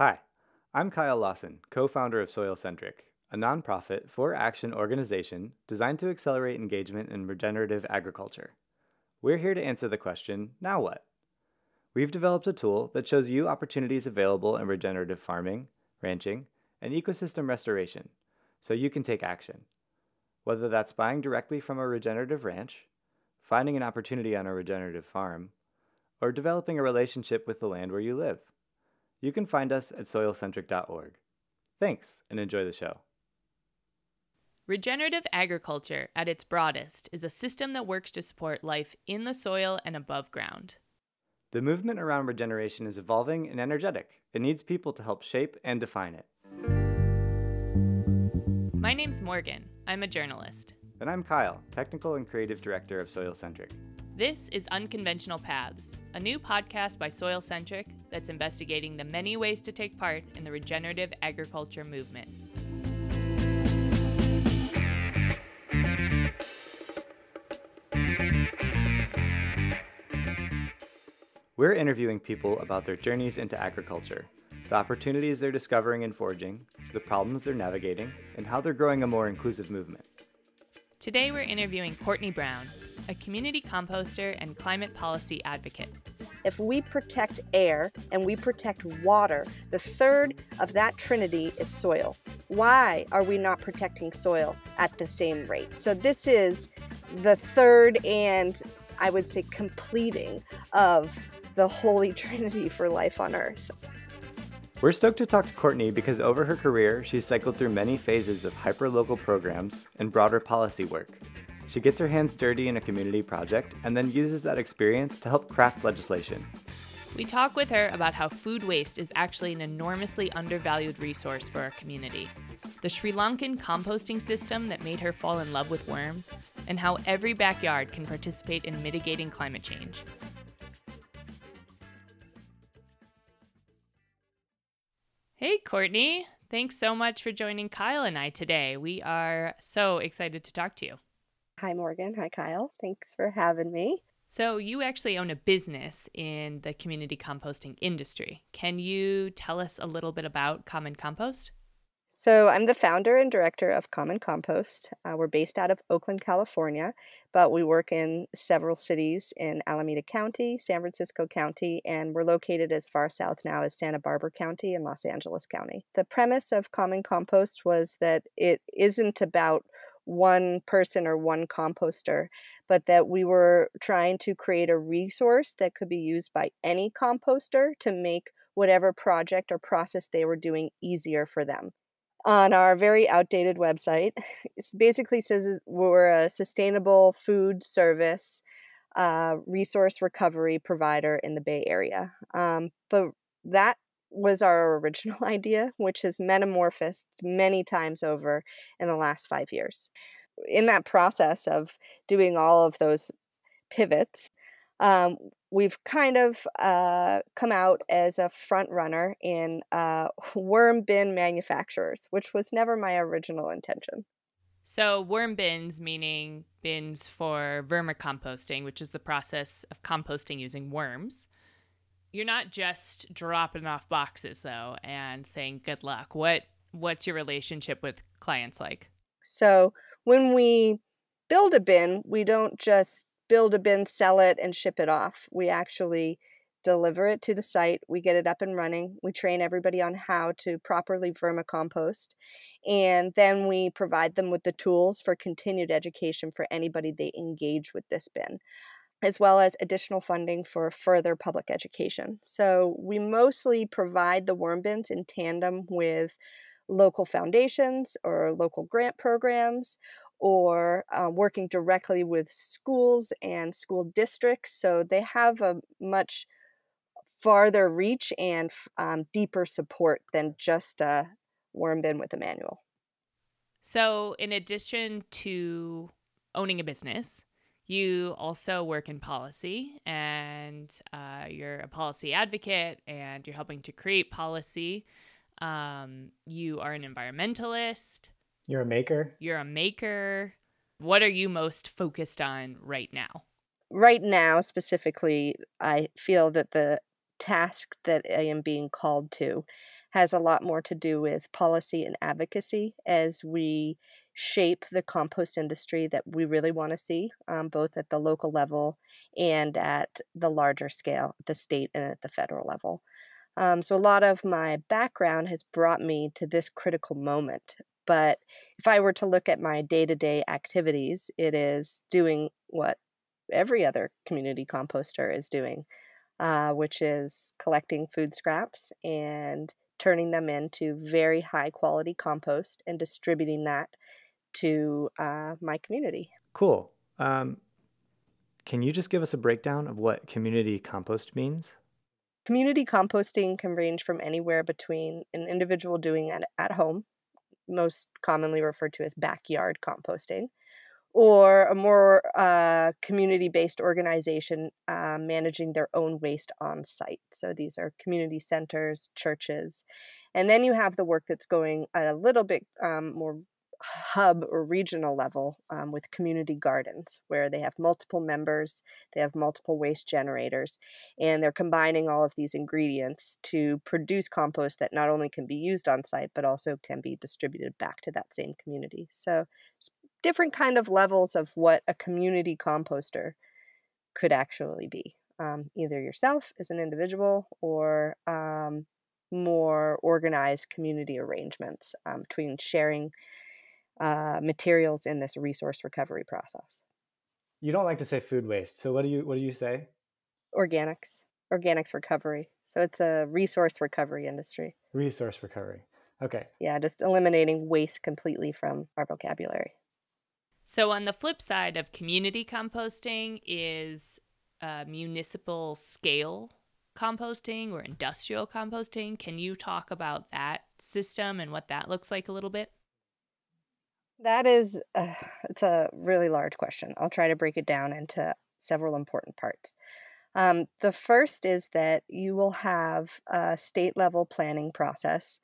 Hi, I'm Kyle Lawson, co founder of Soil Centric, a nonprofit for action organization designed to accelerate engagement in regenerative agriculture. We're here to answer the question now what? We've developed a tool that shows you opportunities available in regenerative farming, ranching, and ecosystem restoration so you can take action. Whether that's buying directly from a regenerative ranch, finding an opportunity on a regenerative farm, or developing a relationship with the land where you live. You can find us at soilcentric.org. Thanks and enjoy the show. Regenerative agriculture, at its broadest, is a system that works to support life in the soil and above ground. The movement around regeneration is evolving and energetic. It needs people to help shape and define it. My name's Morgan. I'm a journalist. And I'm Kyle, Technical and Creative Director of Soil Centric. This is Unconventional Paths, a new podcast by Soil Centric that's investigating the many ways to take part in the regenerative agriculture movement. We're interviewing people about their journeys into agriculture, the opportunities they're discovering and forging, the problems they're navigating, and how they're growing a more inclusive movement. Today we're interviewing Courtney Brown, a community composter and climate policy advocate. If we protect air and we protect water, the third of that trinity is soil. Why are we not protecting soil at the same rate? So, this is the third and I would say completing of the holy trinity for life on earth. We're stoked to talk to Courtney because over her career, she's cycled through many phases of hyperlocal programs and broader policy work. She gets her hands dirty in a community project and then uses that experience to help craft legislation. We talk with her about how food waste is actually an enormously undervalued resource for our community, the Sri Lankan composting system that made her fall in love with worms, and how every backyard can participate in mitigating climate change. Hey, Courtney. Thanks so much for joining Kyle and I today. We are so excited to talk to you. Hi, Morgan. Hi, Kyle. Thanks for having me. So, you actually own a business in the community composting industry. Can you tell us a little bit about Common Compost? So, I'm the founder and director of Common Compost. Uh, we're based out of Oakland, California, but we work in several cities in Alameda County, San Francisco County, and we're located as far south now as Santa Barbara County and Los Angeles County. The premise of Common Compost was that it isn't about one person or one composter, but that we were trying to create a resource that could be used by any composter to make whatever project or process they were doing easier for them on our very outdated website. It basically says we're a sustainable food service uh, resource recovery provider in the Bay Area. Um, but that was our original idea, which has metamorphosed many times over in the last five years. In that process of doing all of those pivots, um, we've kind of uh, come out as a front runner in uh, worm bin manufacturers, which was never my original intention. So, worm bins meaning bins for vermicomposting, which is the process of composting using worms. You're not just dropping off boxes though and saying good luck. What what's your relationship with clients like? So, when we build a bin, we don't just build a bin, sell it, and ship it off. We actually deliver it to the site, we get it up and running, we train everybody on how to properly vermicompost, and then we provide them with the tools for continued education for anybody they engage with this bin as well as additional funding for further public education. So we mostly provide the worm bins in tandem with local foundations or local grant programs or uh, working directly with schools and school districts. So they have a much farther reach and um, deeper support than just a worm bin with a manual. So, in addition to owning a business, you also work in policy and uh, you're a policy advocate and you're helping to create policy. Um, you are an environmentalist. You're a maker? You're a maker. What are you most focused on right now? Right now, specifically, I feel that the task that I am being called to has a lot more to do with policy and advocacy as we shape the compost industry that we really want to see, um, both at the local level and at the larger scale, the state and at the federal level. Um, so, a lot of my background has brought me to this critical moment. But if I were to look at my day to day activities, it is doing what every other community composter is doing, uh, which is collecting food scraps and turning them into very high quality compost and distributing that to uh, my community. Cool. Um, can you just give us a breakdown of what community compost means? Community composting can range from anywhere between an individual doing it at home, most commonly referred to as backyard composting, or a more uh, community based organization uh, managing their own waste on site. So these are community centers, churches. And then you have the work that's going at a little bit um, more hub or regional level um, with community gardens where they have multiple members, they have multiple waste generators, and they're combining all of these ingredients to produce compost that not only can be used on site but also can be distributed back to that same community. So, different kind of levels of what a community composter could actually be. Um, either yourself as an individual or um, more organized community arrangements um, between sharing uh, materials in this resource recovery process. You don't like to say food waste, so what do you what do you say? Organics, organics recovery. So it's a resource recovery industry. Resource recovery. Okay. Yeah, just eliminating waste completely from our vocabulary. So on the flip side of community composting is uh, municipal scale composting or industrial composting. Can you talk about that system and what that looks like a little bit? That is, uh, it's a really large question. I'll try to break it down into several important parts. Um, the first is that you will have a state level planning process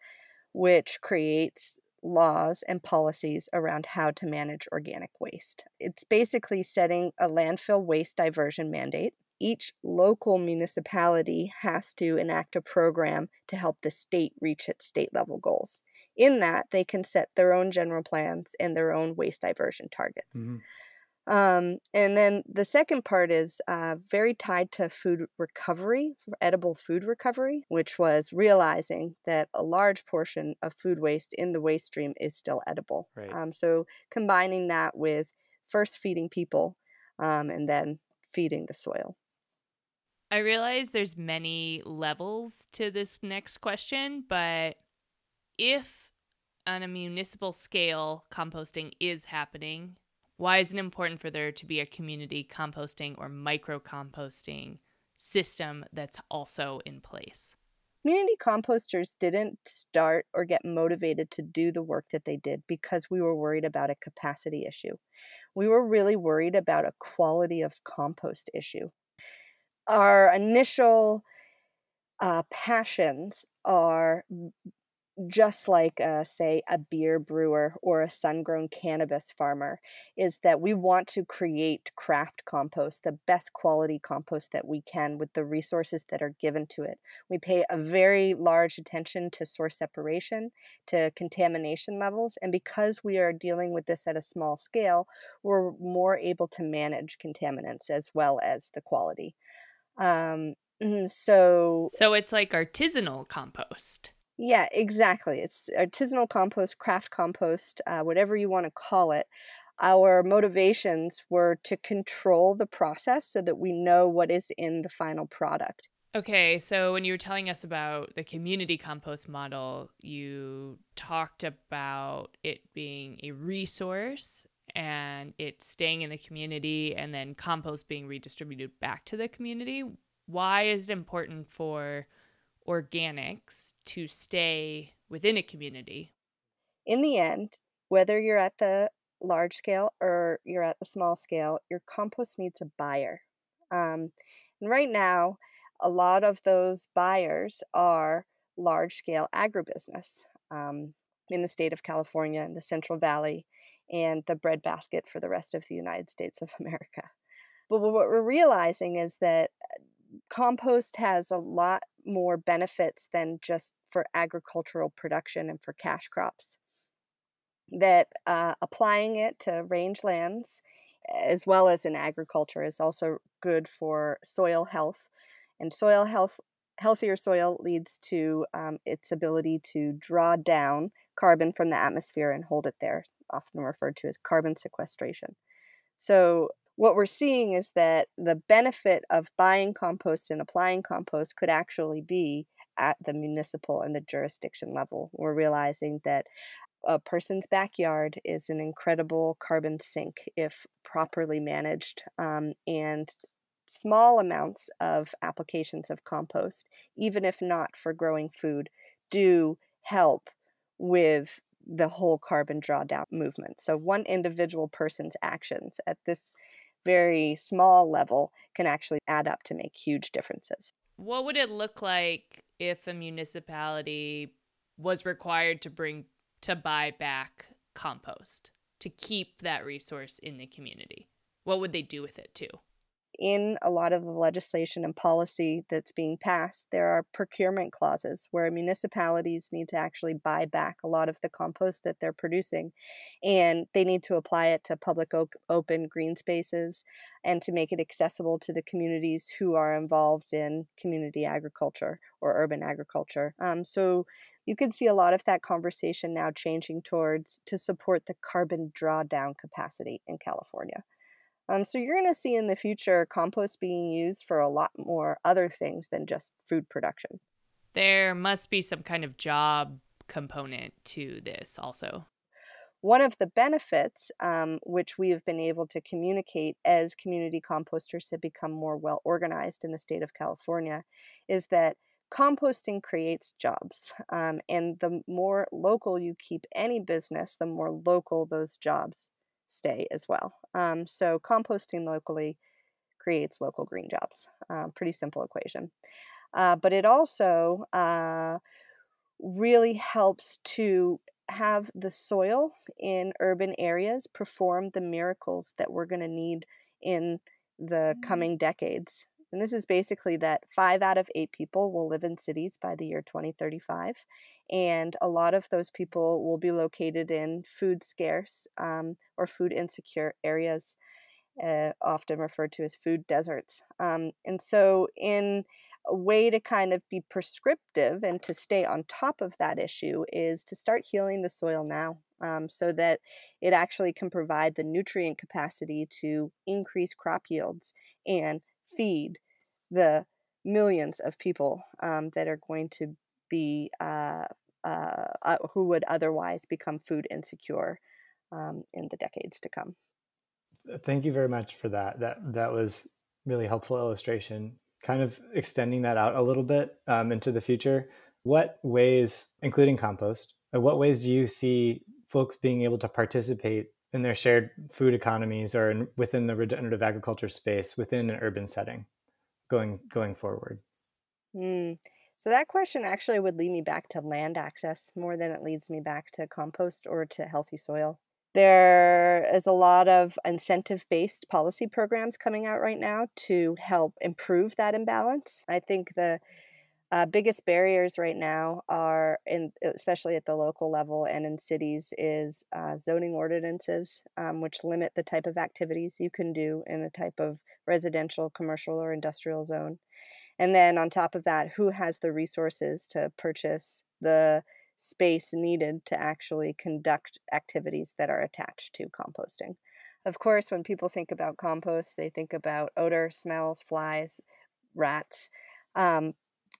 which creates laws and policies around how to manage organic waste. It's basically setting a landfill waste diversion mandate. Each local municipality has to enact a program to help the state reach its state level goals in that they can set their own general plans and their own waste diversion targets. Mm-hmm. Um, and then the second part is uh, very tied to food recovery, edible food recovery, which was realizing that a large portion of food waste in the waste stream is still edible. Right. Um, so combining that with first feeding people um, and then feeding the soil. I realize there's many levels to this next question, but if on a municipal scale composting is happening, why is it important for there to be a community composting or micro composting system that's also in place? Community composters didn't start or get motivated to do the work that they did because we were worried about a capacity issue. We were really worried about a quality of compost issue. Our initial uh, passions are just like, uh, say, a beer brewer or a sun grown cannabis farmer, is that we want to create craft compost, the best quality compost that we can with the resources that are given to it. We pay a very large attention to source separation, to contamination levels, and because we are dealing with this at a small scale, we're more able to manage contaminants as well as the quality. Um, so, so it's like artisanal compost. Yeah, exactly. It's artisanal compost, craft compost, uh, whatever you want to call it. Our motivations were to control the process so that we know what is in the final product. Okay, so when you were telling us about the community compost model, you talked about it being a resource and it staying in the community and then compost being redistributed back to the community. Why is it important for organics to stay within a community? In the end, whether you're at the large scale or you're at the small scale, your compost needs a buyer. Um, and right now, a lot of those buyers are large scale agribusiness um, in the state of California and the Central Valley and the breadbasket for the rest of the United States of America. But what we're realizing is that compost has a lot more benefits than just for agricultural production and for cash crops. That uh, applying it to rangelands as well as in agriculture is also good for soil health. And soil health, healthier soil leads to um, its ability to draw down carbon from the atmosphere and hold it there, often referred to as carbon sequestration. So, what we're seeing is that the benefit of buying compost and applying compost could actually be at the municipal and the jurisdiction level. We're realizing that a person's backyard is an incredible carbon sink if properly managed. Um, and small amounts of applications of compost, even if not for growing food, do help with the whole carbon drawdown movement. So, one individual person's actions at this very small level can actually add up to make huge differences. What would it look like if a municipality was required to bring to buy back compost to keep that resource in the community? What would they do with it too? In a lot of the legislation and policy that's being passed, there are procurement clauses where municipalities need to actually buy back a lot of the compost that they're producing and they need to apply it to public open green spaces and to make it accessible to the communities who are involved in community agriculture or urban agriculture. Um, so you can see a lot of that conversation now changing towards to support the carbon drawdown capacity in California. Um, so you're going to see in the future compost being used for a lot more other things than just food production. There must be some kind of job component to this also. One of the benefits, um, which we have been able to communicate as community composters have become more well organized in the state of California, is that composting creates jobs. Um, and the more local you keep any business, the more local those jobs stay as well. Um, so composting locally creates local green jobs. Um, pretty simple equation. Uh, but it also uh, really helps to have the soil in urban areas perform the miracles that we're going to need in the mm-hmm. coming decades. And this is basically that five out of eight people will live in cities by the year 2035. And a lot of those people will be located in food scarce um, or food insecure areas, uh, often referred to as food deserts. Um, and so, in a way to kind of be prescriptive and to stay on top of that issue is to start healing the soil now um, so that it actually can provide the nutrient capacity to increase crop yields and feed the millions of people um, that are going to be uh, uh, uh, who would otherwise become food insecure um, in the decades to come. Thank you very much for that. That that was really helpful illustration. Kind of extending that out a little bit um, into the future. What ways, including compost, uh, what ways do you see folks being able to participate in their shared food economies or in, within the regenerative agriculture space within an urban setting? going going forward? Mm. So that question actually would lead me back to land access more than it leads me back to compost or to healthy soil. There is a lot of incentive based policy programs coming out right now to help improve that imbalance. I think the uh, biggest barriers right now are in especially at the local level and in cities is uh, zoning ordinances um, which limit the type of activities you can do in a type of residential commercial or industrial zone. And then on top of that who has the resources to purchase the space needed to actually conduct activities that are attached to composting? Of course when people think about compost they think about odor smells flies rats um,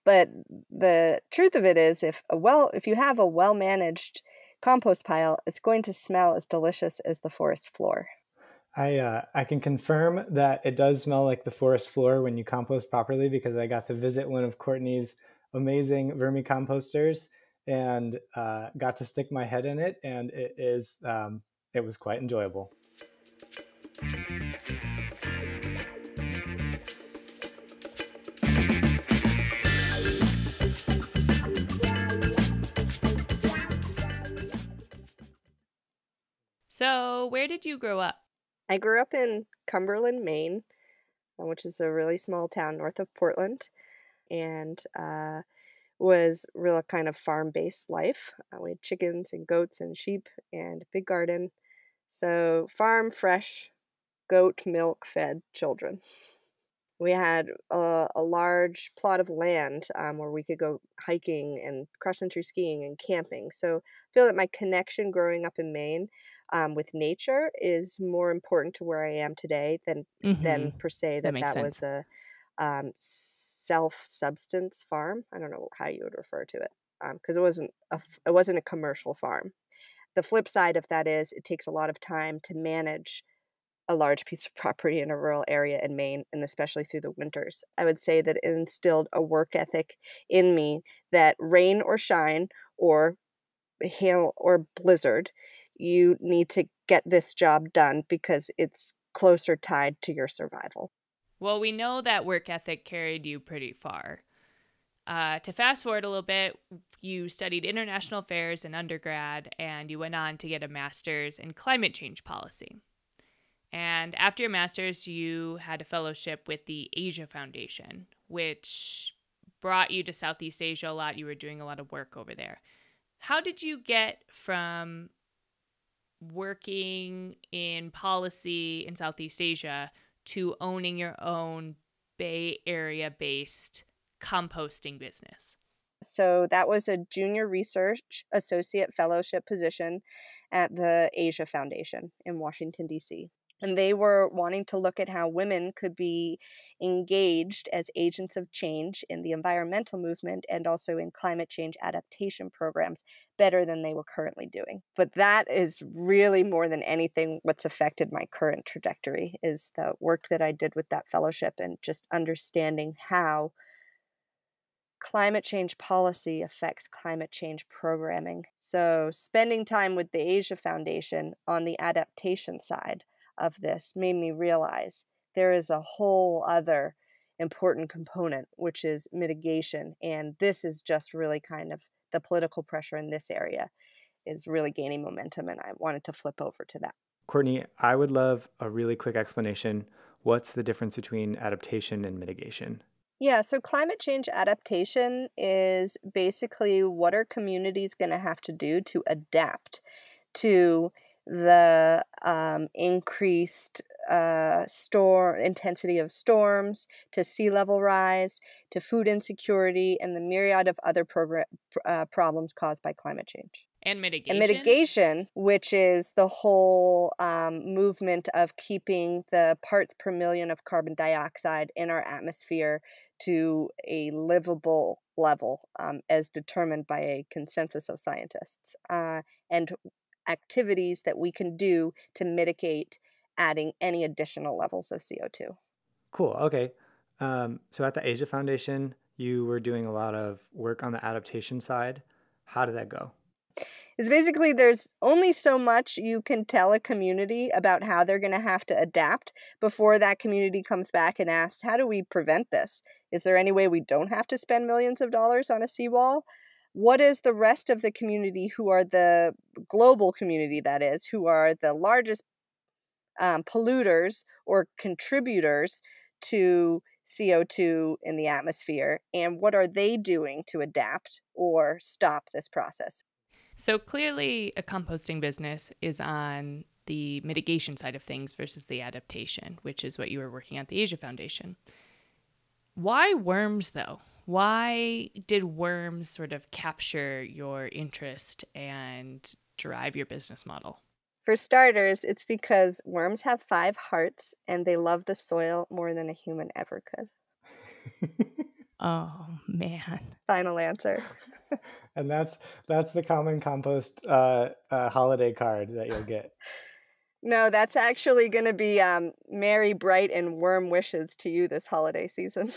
but the truth of it is, if a well, if you have a well managed compost pile, it's going to smell as delicious as the forest floor. I uh, I can confirm that it does smell like the forest floor when you compost properly because I got to visit one of Courtney's amazing vermicomposters and uh, got to stick my head in it, and it is um, it was quite enjoyable. So, where did you grow up? I grew up in Cumberland, Maine. which is a really small town north of Portland, and uh, was real kind of farm based life. Uh, we had chickens and goats and sheep and a big garden. So, farm, fresh, goat milk fed children. We had a, a large plot of land um, where we could go hiking and cross country skiing and camping. So, feel that my connection growing up in Maine um, with nature is more important to where I am today than mm-hmm. than per se that that, that was a um, self substance farm. I don't know how you would refer to it because um, it wasn't a it wasn't a commercial farm. The flip side of that is it takes a lot of time to manage a large piece of property in a rural area in Maine, and especially through the winters. I would say that it instilled a work ethic in me that rain or shine or hail or blizzard, you need to get this job done because it's closer tied to your survival. Well, we know that work ethic carried you pretty far. Uh, to fast forward a little bit, you studied international affairs in undergrad and you went on to get a master's in climate change policy. And after your master's, you had a fellowship with the Asia Foundation, which brought you to Southeast Asia a lot. You were doing a lot of work over there. How did you get from working in policy in Southeast Asia to owning your own Bay Area based composting business? So that was a junior research associate fellowship position at the Asia Foundation in Washington, D.C and they were wanting to look at how women could be engaged as agents of change in the environmental movement and also in climate change adaptation programs better than they were currently doing. But that is really more than anything what's affected my current trajectory is the work that i did with that fellowship and just understanding how climate change policy affects climate change programming. So spending time with the asia foundation on the adaptation side of this made me realize there is a whole other important component, which is mitigation. And this is just really kind of the political pressure in this area is really gaining momentum. And I wanted to flip over to that. Courtney, I would love a really quick explanation. What's the difference between adaptation and mitigation? Yeah, so climate change adaptation is basically what are communities going to have to do to adapt to the um, increased uh, storm intensity of storms, to sea level rise, to food insecurity, and the myriad of other progr- uh, problems caused by climate change. And mitigation. And mitigation, which is the whole um, movement of keeping the parts per million of carbon dioxide in our atmosphere to a livable level um, as determined by a consensus of scientists. Uh, and activities that we can do to mitigate adding any additional levels of CO2. Cool. Okay. Um, so at the Asia Foundation, you were doing a lot of work on the adaptation side. How did that go? Is basically there's only so much you can tell a community about how they're going to have to adapt before that community comes back and asks, How do we prevent this? Is there any way we don't have to spend millions of dollars on a seawall? What is the rest of the community who are the global community that is who are the largest um, polluters or contributors to CO2 in the atmosphere and what are they doing to adapt or stop this process? So clearly, a composting business is on the mitigation side of things versus the adaptation, which is what you were working at the Asia Foundation. Why worms, though? Why did worms sort of capture your interest and drive your business model? For starters, it's because worms have five hearts and they love the soil more than a human ever could. oh man! Final answer. and that's that's the common compost uh, uh, holiday card that you'll get. No, that's actually going to be um, merry, bright, and worm wishes to you this holiday season.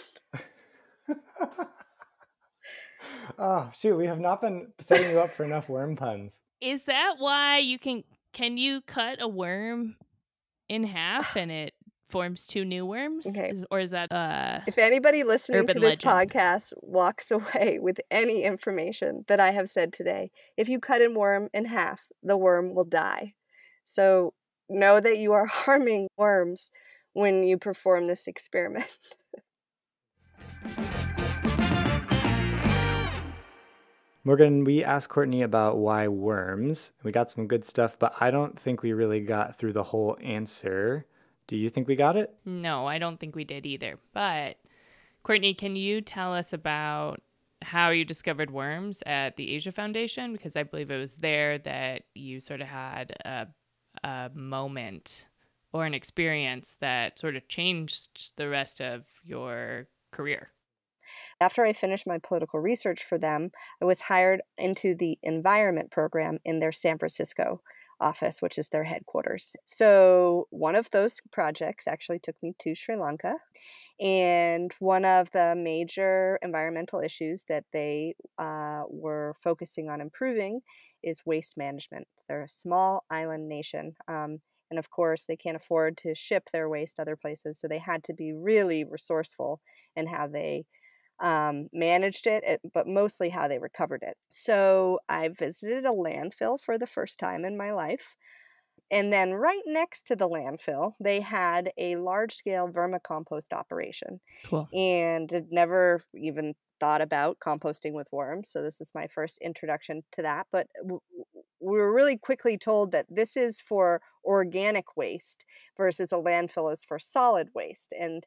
oh shoot, we have not been setting you up for enough worm puns. Is that why you can can you cut a worm in half and it forms two new worms? Okay. Is, or is that uh If anybody listening to this legend? podcast walks away with any information that I have said today, if you cut a worm in half, the worm will die. So know that you are harming worms when you perform this experiment. Morgan, we asked Courtney about why worms. We got some good stuff, but I don't think we really got through the whole answer. Do you think we got it? No, I don't think we did either. But Courtney, can you tell us about how you discovered worms at the Asia Foundation? Because I believe it was there that you sort of had a, a moment or an experience that sort of changed the rest of your career. After I finished my political research for them, I was hired into the environment program in their San Francisco office, which is their headquarters. So, one of those projects actually took me to Sri Lanka. And one of the major environmental issues that they uh, were focusing on improving is waste management. They're a small island nation. Um, and of course, they can't afford to ship their waste other places. So they had to be really resourceful in how they um, managed it, but mostly how they recovered it. So I visited a landfill for the first time in my life. And then right next to the landfill, they had a large scale vermicompost operation. Cool. And had never even thought about composting with worms. So this is my first introduction to that. But we were really quickly told that this is for organic waste versus a landfill is for solid waste. And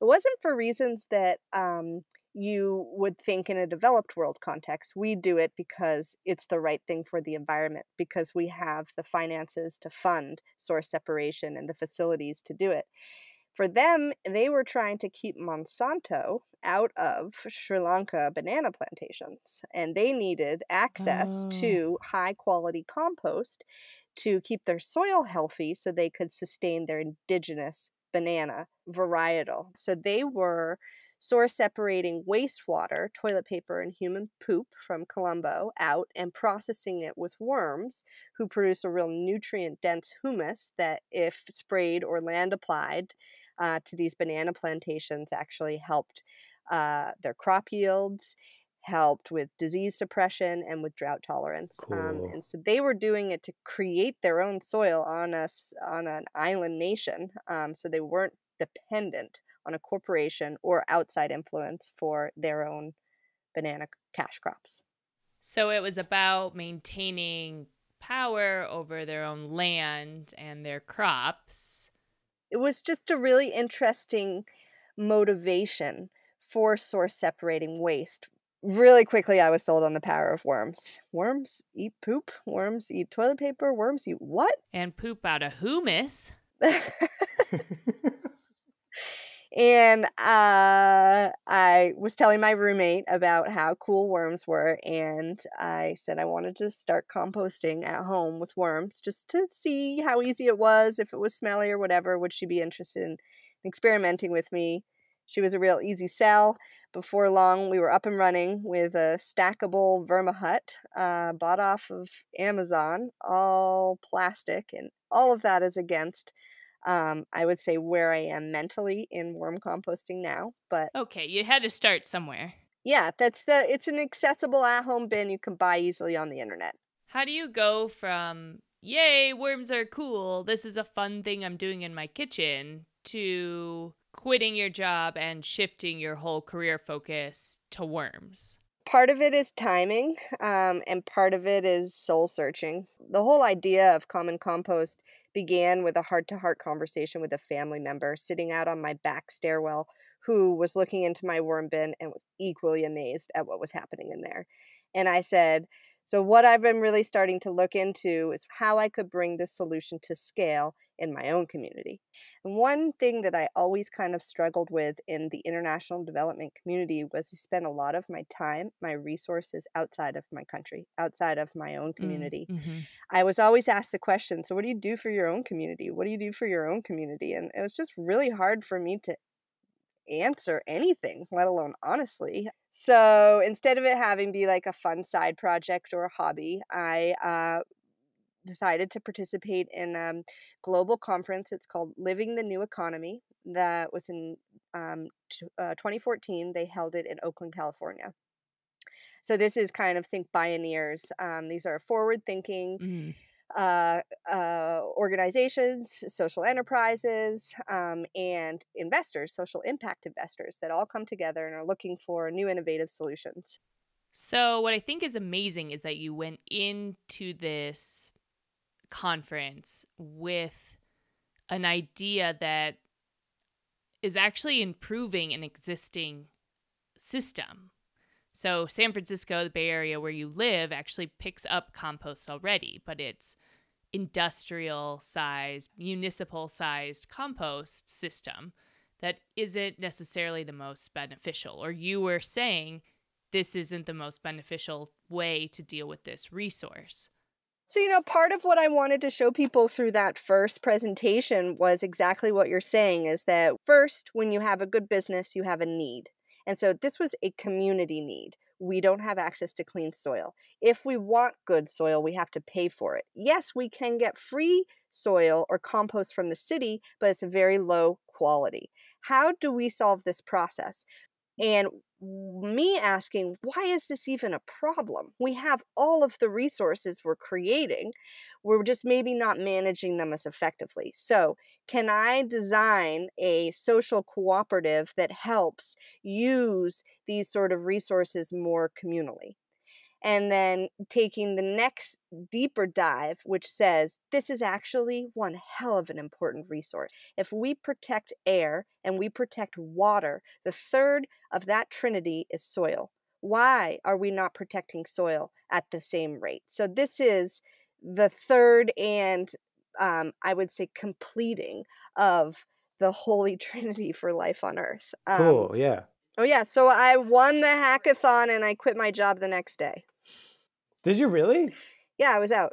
it wasn't for reasons that um, you would think in a developed world context. We do it because it's the right thing for the environment, because we have the finances to fund source separation and the facilities to do it. For them, they were trying to keep Monsanto out of Sri Lanka banana plantations, and they needed access Oh. to high quality compost to keep their soil healthy so they could sustain their indigenous banana varietal. So they were source separating wastewater, toilet paper, and human poop from Colombo out and processing it with worms who produce a real nutrient dense humus that, if sprayed or land applied uh, to these banana plantations, actually helped uh, their crop yields. Helped with disease suppression and with drought tolerance, um, and so they were doing it to create their own soil on us on an island nation. Um, so they weren't dependent on a corporation or outside influence for their own banana cash crops. So it was about maintaining power over their own land and their crops. It was just a really interesting motivation for source separating waste. Really quickly, I was sold on the power of worms. Worms eat poop, worms eat toilet paper, worms eat what? and poop out of humus. and uh, I was telling my roommate about how cool worms were, and I said I wanted to start composting at home with worms just to see how easy it was, if it was smelly or whatever. Would she be interested in experimenting with me? She was a real easy sell. Before long, we were up and running with a stackable Vermihut uh, bought off of Amazon, all plastic, and all of that is against um, I would say where I am mentally in worm composting now. But Okay, you had to start somewhere. yeah, that's the it's an accessible at home bin you can buy easily on the internet. How do you go from, yay, worms are cool, this is a fun thing I'm doing in my kitchen, to quitting your job and shifting your whole career focus to worms? Part of it is timing, um, and part of it is soul searching. The whole idea of common compost began with a heart to heart conversation with a family member sitting out on my back stairwell who was looking into my worm bin and was equally amazed at what was happening in there. And I said, So, what I've been really starting to look into is how I could bring this solution to scale in my own community. And one thing that I always kind of struggled with in the international development community was to spend a lot of my time, my resources outside of my country, outside of my own community. Mm-hmm. I was always asked the question, so what do you do for your own community? What do you do for your own community? And it was just really hard for me to answer anything, let alone honestly. So instead of it having be like a fun side project or a hobby, I uh, decided to participate in a global conference. It's called Living the New Economy. That was in um, t- uh, 2014. They held it in Oakland, California. So this is kind of think pioneers. Um, these are forward thinking Mm-hmm. Uh, uh, organizations, social enterprises, um, and investors, social impact investors that all come together and are looking for new innovative solutions. So, what I think is amazing is that you went into this conference with an idea that is actually improving an existing system. So, San Francisco, the Bay Area where you live, actually picks up compost already, but it's industrial sized, municipal sized compost system that isn't necessarily the most beneficial. Or you were saying this isn't the most beneficial way to deal with this resource. So, you know, part of what I wanted to show people through that first presentation was exactly what you're saying is that first, when you have a good business, you have a need. And so this was a community need. We don't have access to clean soil. If we want good soil, we have to pay for it. Yes, we can get free soil or compost from the city, but it's very low quality. How do we solve this process? And me asking, why is this even a problem? We have all of the resources we're creating. We're just maybe not managing them as effectively. So, can I design a social cooperative that helps use these sort of resources more communally? and then taking the next deeper dive, which says this is actually one hell of an important resource. If we protect air and we protect water, the third of that trinity is soil. Why are we not protecting soil at the same rate? So, this is the third and um, I would say completing of the holy trinity for life on earth. Um, cool, yeah. Oh yeah, so I won the hackathon and I quit my job the next day. Did you really? Yeah, I was out.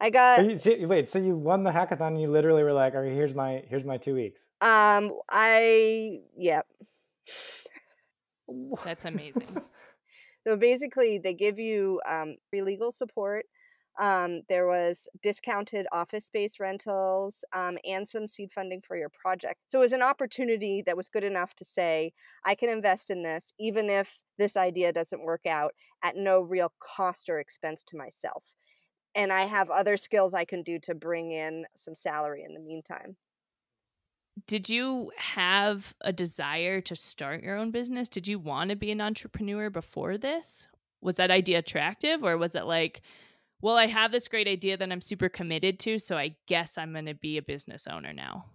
I got. You, see, wait, so you won the hackathon and you literally were like, "All right, here's my here's my two weeks." Um, I yep. That's amazing. so basically, they give you um, free legal support um, there was discounted office space rentals um, and some seed funding for your project. So it was an opportunity that was good enough to say, I can invest in this, even if this idea doesn't work out, at no real cost or expense to myself. And I have other skills I can do to bring in some salary in the meantime. Did you have a desire to start your own business? Did you want to be an entrepreneur before this? Was that idea attractive, or was it like, well, I have this great idea that I'm super committed to, so I guess I'm going to be a business owner now.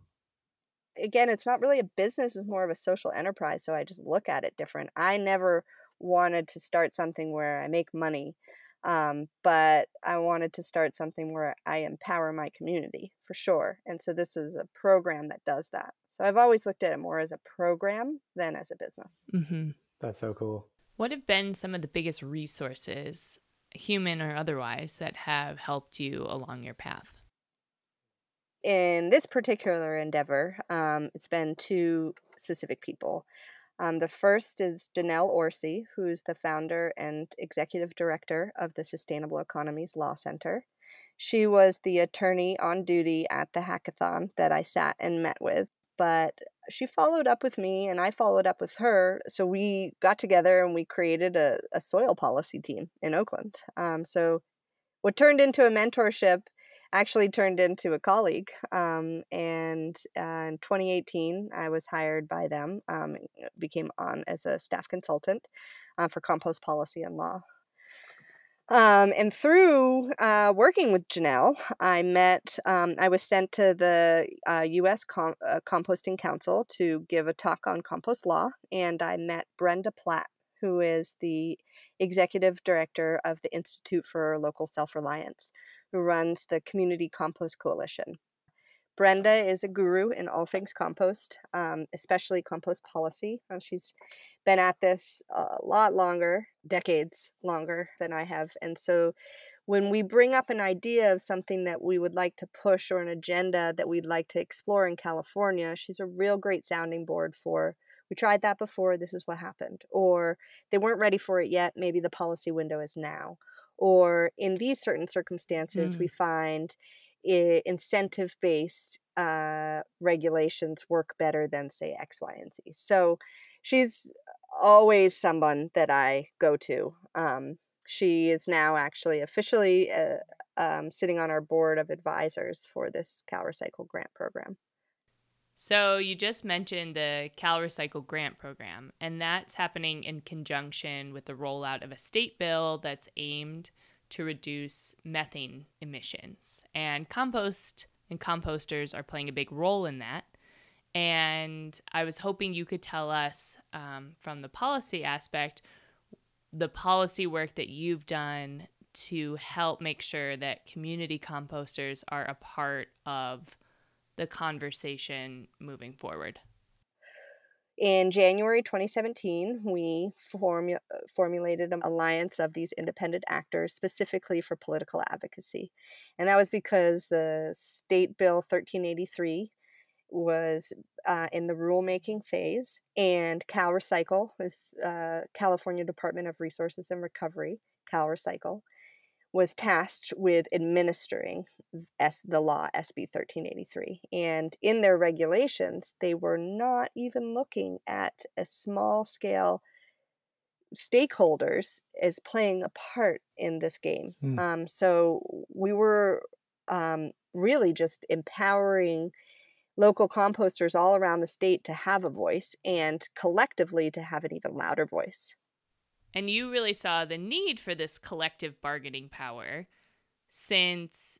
Again, it's not really a business, it's more of a social enterprise, so I just look at it different. I never wanted to start something where I make money, um, but I wanted to start something where I empower my community for sure. And so this is a program that does that. So I've always looked at it more as a program than as a business. Mm-hmm. That's so cool. What have been some of the biggest resources human or otherwise, that have helped you along your path? In this particular endeavor, um, it's been two specific people. Um, the first is Janelle Orsi, who's the founder and executive director of the Sustainable Economies Law Center. She was the attorney on duty at the hackathon that I sat and met with but she followed up with me and I followed up with her. So we got together and we created a, a soil policy team in Oakland. Um, so what turned into a mentorship actually turned into a colleague. Um, and uh, in 2018, I was hired by them, um, became on as a staff consultant uh, for compost policy and law. Um, and through uh, working with Janelle, I met, um, I was sent to the uh, U.S. Com- uh, Composting Council to give a talk on compost law, and I met Brenda Platt, who is the executive director of the Institute for Local Self Reliance, who runs the Community Compost Coalition. Brenda is a guru in all things compost, um, especially compost policy. She's been at this a lot longer, decades longer than I have. And so when we bring up an idea of something that we would like to push or an agenda that we'd like to explore in California, she's a real great sounding board for we tried that before, this is what happened. Or they weren't ready for it yet, maybe the policy window is now. Or in these certain circumstances, mm. we find incentive based uh, regulations work better than, say, X, Y, and Z. So she's always someone that I go to. Um, she is now actually officially a, um, sitting on our board of advisors for this CalRecycle grant program. So you just mentioned the CalRecycle grant program, and that's happening in conjunction with the rollout of a state bill that's aimed to reduce methane emissions. And compost and composters are playing a big role in that. And I was hoping you could tell us um, from the policy aspect the policy work that you've done to help make sure that community composters are a part of the conversation moving forward? In January 2017, we formu- formulated an alliance of these independent actors specifically for political advocacy. And that was because the State Bill 1383 was uh, in the rulemaking phase, and CalRecycle was uh, California Department of Resources and Recovery, CalRecycle, was tasked with administering S- the law SB 1383. And in their regulations, they were not even looking at a small scale stakeholders as playing a part in this game. Mm. Um, so we were um, really just empowering local composters all around the state to have a voice and collectively to have an even louder voice. And you really saw the need for this collective bargaining power since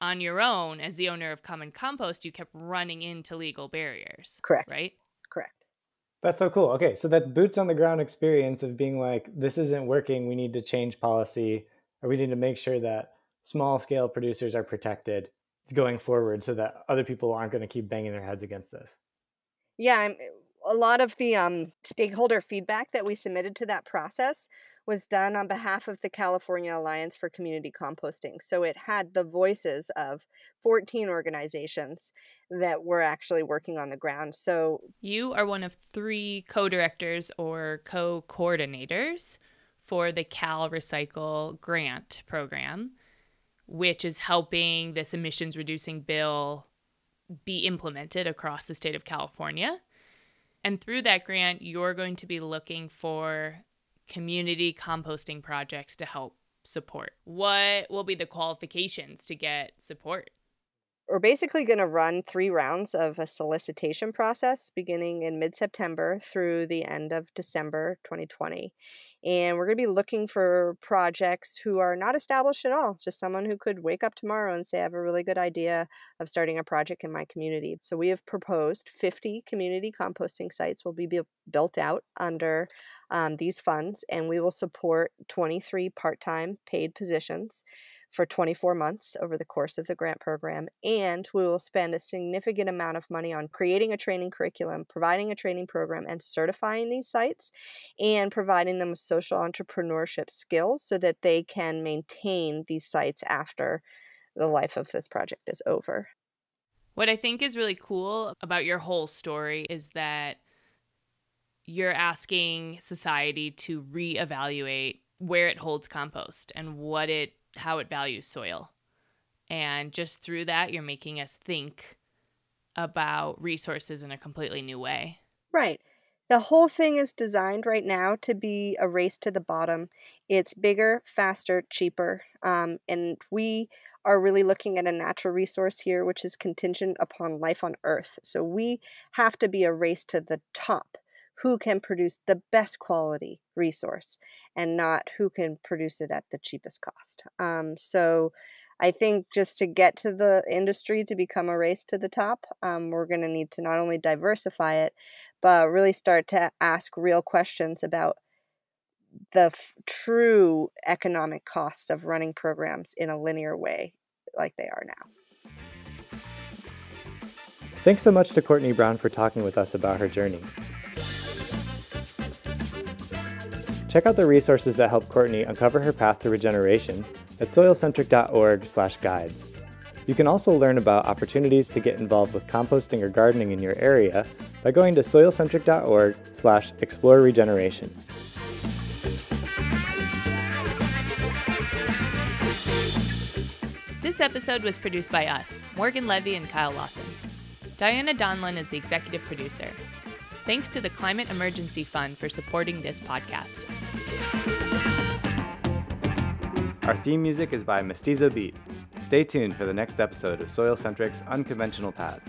on your own, as the owner of Common Compost, you kept running into legal barriers. Correct. Right? Correct. That's so cool. Okay, so that's boots on the ground experience of being like, this isn't working. We need to change policy, or we need to make sure that small scale producers are protected going forward so that other people aren't going to keep banging their heads against this. Yeah, I'm, a lot of the um, stakeholder feedback that we submitted to that process was done on behalf of the California Alliance for Community Composting. So it had the voices of 14 organizations that were actually working on the ground. So you are one of three co directors or co coordinators for the Cal Recycle grant program, which is helping this emissions reducing bill be implemented across the state of California. And through that grant, you're going to be looking for community composting projects to help support. What will be the qualifications to get support? We're basically going to run three rounds of a solicitation process beginning in mid September through the end of December 2020. And we're going to be looking for projects who are not established at all, just someone who could wake up tomorrow and say, I have a really good idea of starting a project in my community. So we have proposed 50 community composting sites will be built out under um, these funds, and we will support 23 part time paid positions for 24 months over the course of the grant program. And we will spend a significant amount of money on creating a training curriculum, providing a training program, and certifying these sites, and providing them with social entrepreneurship skills so that they can maintain these sites after the life of this project is over. What I think is really cool about your whole story is that you're asking society to reevaluate where it holds compost and what it how it values soil. And just through that, you're making us think about resources in a completely new way. Right. The whole thing is designed right now to be a race to the bottom. It's bigger, faster, cheaper. Um, and we are really looking at a natural resource here, which is contingent upon life on Earth. So we have to be a race to the top who can produce the best quality resource and not who can produce it at the cheapest cost. Um, so I think just to get to the industry to become a race to the top, um, we're going to need to not only diversify it, but really start to ask real questions about the f- true economic cost of running programs in a linear way like they are now. Thanks so much to Courtney Brown for talking with us about her journey. Check out the resources that help Courtney uncover her path to regeneration at soilcentric.org/guides. You can also learn about opportunities to get involved with composting or gardening in your area by going to soilcentric.org/explore regeneration. This episode was produced by us, Morgan Levy and Kyle Lawson. Diana Donlin is the executive producer. Thanks to the Climate Emergency Fund for supporting this podcast. Our theme music is by Mestizo Beat. Stay tuned for the next episode of Soil Centric's Unconventional Paths.